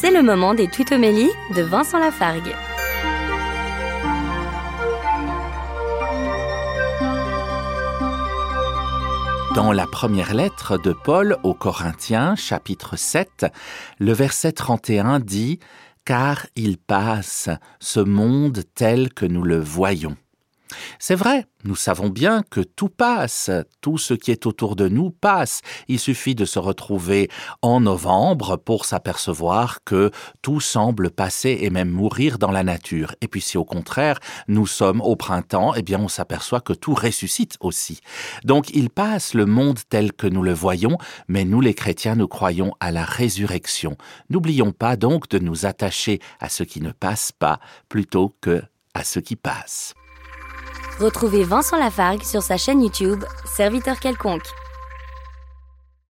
C'est le moment des tutomélies de Vincent Lafargue. Dans la première lettre de Paul aux Corinthiens, chapitre 7, le verset 31 dit ⁇ Car il passe ce monde tel que nous le voyons ⁇ c'est vrai, nous savons bien que tout passe, tout ce qui est autour de nous passe. Il suffit de se retrouver en novembre pour s'apercevoir que tout semble passer et même mourir dans la nature. Et puis si au contraire nous sommes au printemps, eh bien on s'aperçoit que tout ressuscite aussi. Donc il passe le monde tel que nous le voyons, mais nous les chrétiens nous croyons à la résurrection. N'oublions pas donc de nous attacher à ce qui ne passe pas plutôt que à ce qui passe. Retrouvez Vincent Lafargue sur sa chaîne YouTube, Serviteur quelconque.